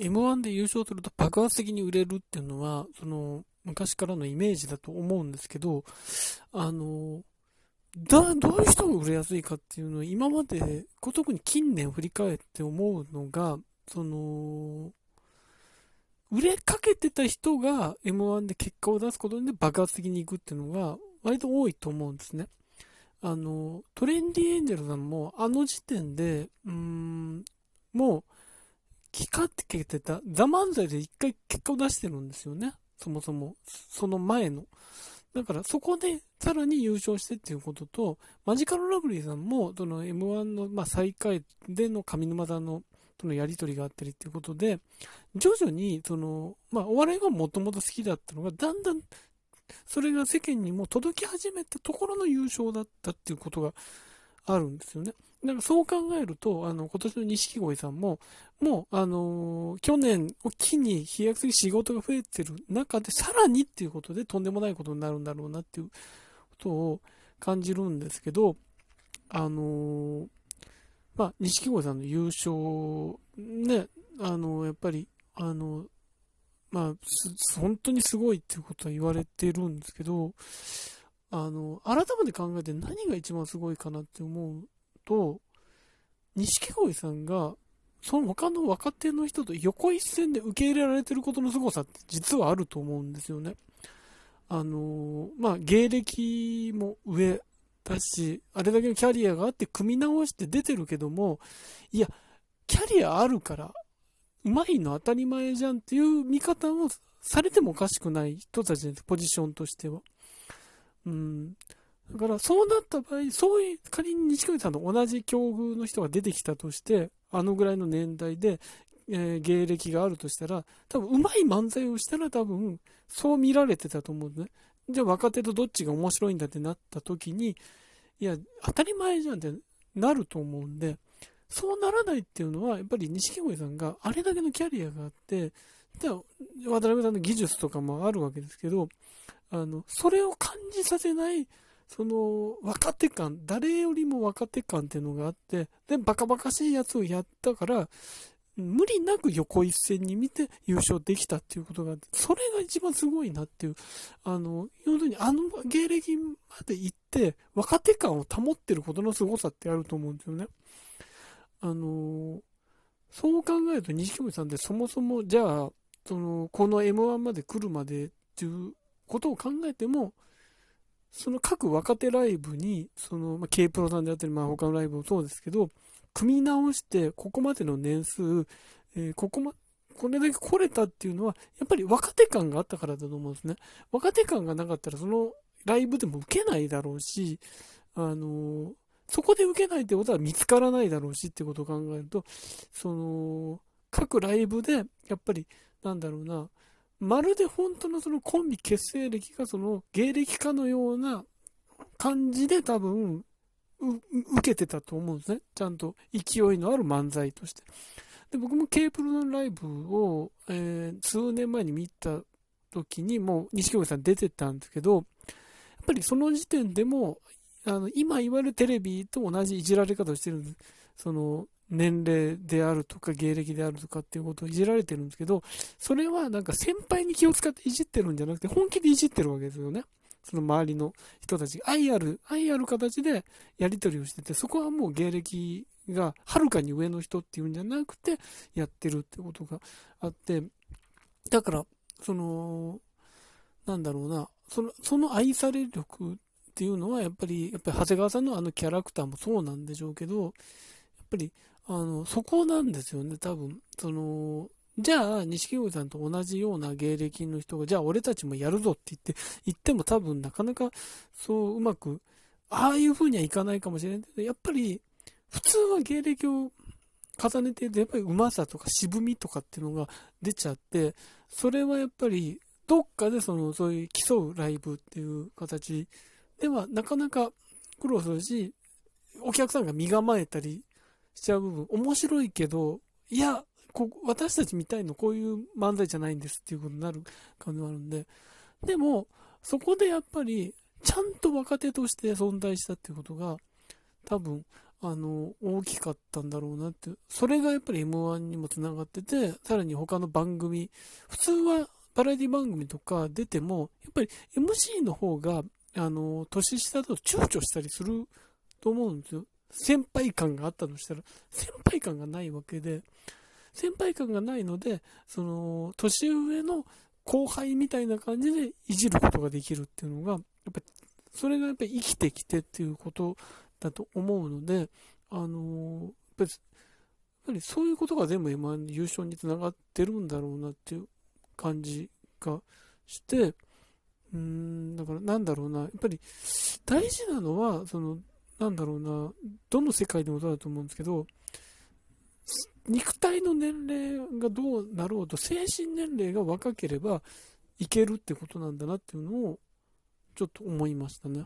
M1 で優勝すると爆発的に売れるっていうのは、その、昔からのイメージだと思うんですけど、あの、だ、どういう人が売れやすいかっていうのは、今まで、特に近年振り返って思うのが、その、売れかけてた人が M1 で結果を出すことで爆発的に行くっていうのが、割と多いと思うんですね。あの、トレンディエンジェルさんも、あの時点で、うーん、もう、聞かってけてた、ザ・漫才で一回結果を出してるんですよね。そもそも、その前の。だからそこでさらに優勝してっていうことと、マジカルラブリーさんも、その M1 の、まあ、最下位での上沼さんのとのやりとりがあったりっていうことで、徐々に、その、まあ、お笑いがもともと好きだったのが、だんだん、それが世間にも届き始めたところの優勝だったっていうことがあるんですよね。だからそう考えると、あの、今年の錦鯉さんも、もう、あのー、去年を機に飛躍的に仕事が増えてる中で、さらにっていうことでとんでもないことになるんだろうなっていうことを感じるんですけど、あのー、まあ、錦鯉さんの優勝、ね、あのー、やっぱり、あのまあ、本当にすごいっていうことは言われてるんですけど、あの、改めて考えて何が一番すごいかなって思うと、錦鯉さんが、その他の若手の人と横一線で受け入れられてることの凄さって実はあると思うんですよね。あのまあ、芸歴も上だし、あれだけのキャリアがあって組み直して出てるけども、いや、キャリアあるから、うまいの当たり前じゃんっていう見方をされてもおかしくない人たちです、ポジションとしては。うん。だから、そうなった場合、そういう、仮に西上さんと同じ境遇の人が出てきたとして、あのぐらいの年代で、えー、芸歴があるとしたら、多分、うまい漫才をしたら多分、そう見られてたと思うんね。じゃあ、若手とどっちが面白いんだってなった時に、いや、当たり前じゃんってなると思うんで、そうならないっていうのは、やっぱり錦鯉さんがあれだけのキャリアがあって、で渡辺さんの技術とかもあるわけですけど、あの、それを感じさせない、その、若手感、誰よりも若手感っていうのがあって、で、バカバカしいやつをやったから、無理なく横一線に見て優勝できたっていうことが、それが一番すごいなっていう、あの、要するにあの芸歴まで行って、若手感を保ってることの凄さってあると思うんですよね。あの、そう考えると錦鯉さんってそもそも、じゃあ、その、この M1 まで来るまでっていうことを考えても、その各若手ライブに、その、まあ、K プロさんであったり、まあ、他のライブもそうですけど、組み直して、ここまでの年数、えー、ここま、これだけ来れたっていうのは、やっぱり若手感があったからだと思うんですね。若手感がなかったら、そのライブでも受けないだろうし、あの、そこで受けないってことは見つからないだろうしってことを考えると、その、各ライブで、やっぱり、なんだろうな、まるで本当のそのコンビ結成歴がその芸歴かのような感じで多分、受けてたと思うんですね。ちゃんと勢いのある漫才として。で、僕も K プロのライブを、えー、数年前に見た時にもう西京さん出てたんですけど、やっぱりその時点でも、あの、今言われるテレビと同じいじられ方をしてるんです。その、年齢であるとか芸歴であるとかっていうことをいじられてるんですけど、それはなんか先輩に気を使っていじってるんじゃなくて、本気でいじってるわけですよね。その周りの人たちが愛ある、愛ある形でやり取りをしてて、そこはもう芸歴がはるかに上の人っていうんじゃなくて、やってるってことがあって、だから、その、なんだろうな、その、その愛され力っていうのは、やっぱり、やっぱり長谷川さんのあのキャラクターもそうなんでしょうけど、やっぱり、あの、そこなんですよね、多分。その、じゃあ、錦鯉さんと同じような芸歴の人が、じゃあ俺たちもやるぞって言って、言っても多分なかなかそううまく、ああいう風にはいかないかもしれないけど、やっぱり、普通は芸歴を重ねてると、やっぱりうまさとか渋みとかっていうのが出ちゃって、それはやっぱり、どっかでその、そういう競うライブっていう形では、なかなか苦労するし、お客さんが身構えたりしちゃう部分、面白いけど、いや、こ私たちみたいのこういう漫才じゃないんですっていうことになる感じもあるんで、でも、そこでやっぱり、ちゃんと若手として存在したっていうことが、多分、あの、大きかったんだろうなって、それがやっぱり M1 にもつながってて、さらに他の番組、普通はバラエティ番組とか出ても、やっぱり MC の方が、あの、年下だと躊躇したりすると思うんですよ。先輩感があったとしたら、先輩感がないわけで、先輩感がないので、その、年上の後輩みたいな感じでいじることができるっていうのが、やっぱり、それがやっぱり生きてきてっていうことだと思うので、あのやっぱり、ぱりそういうことが全部 M1 優勝につながってるんだろうなっていう感じがして、うーん、だからなんだろうな、やっぱり大事なのは、その、なんだろうな、どの世界でもそうだと思うんですけど、肉体の年齢がどうなろうと、精神年齢が若ければいけるってことなんだなっていうのを、ちょっと思いましたね。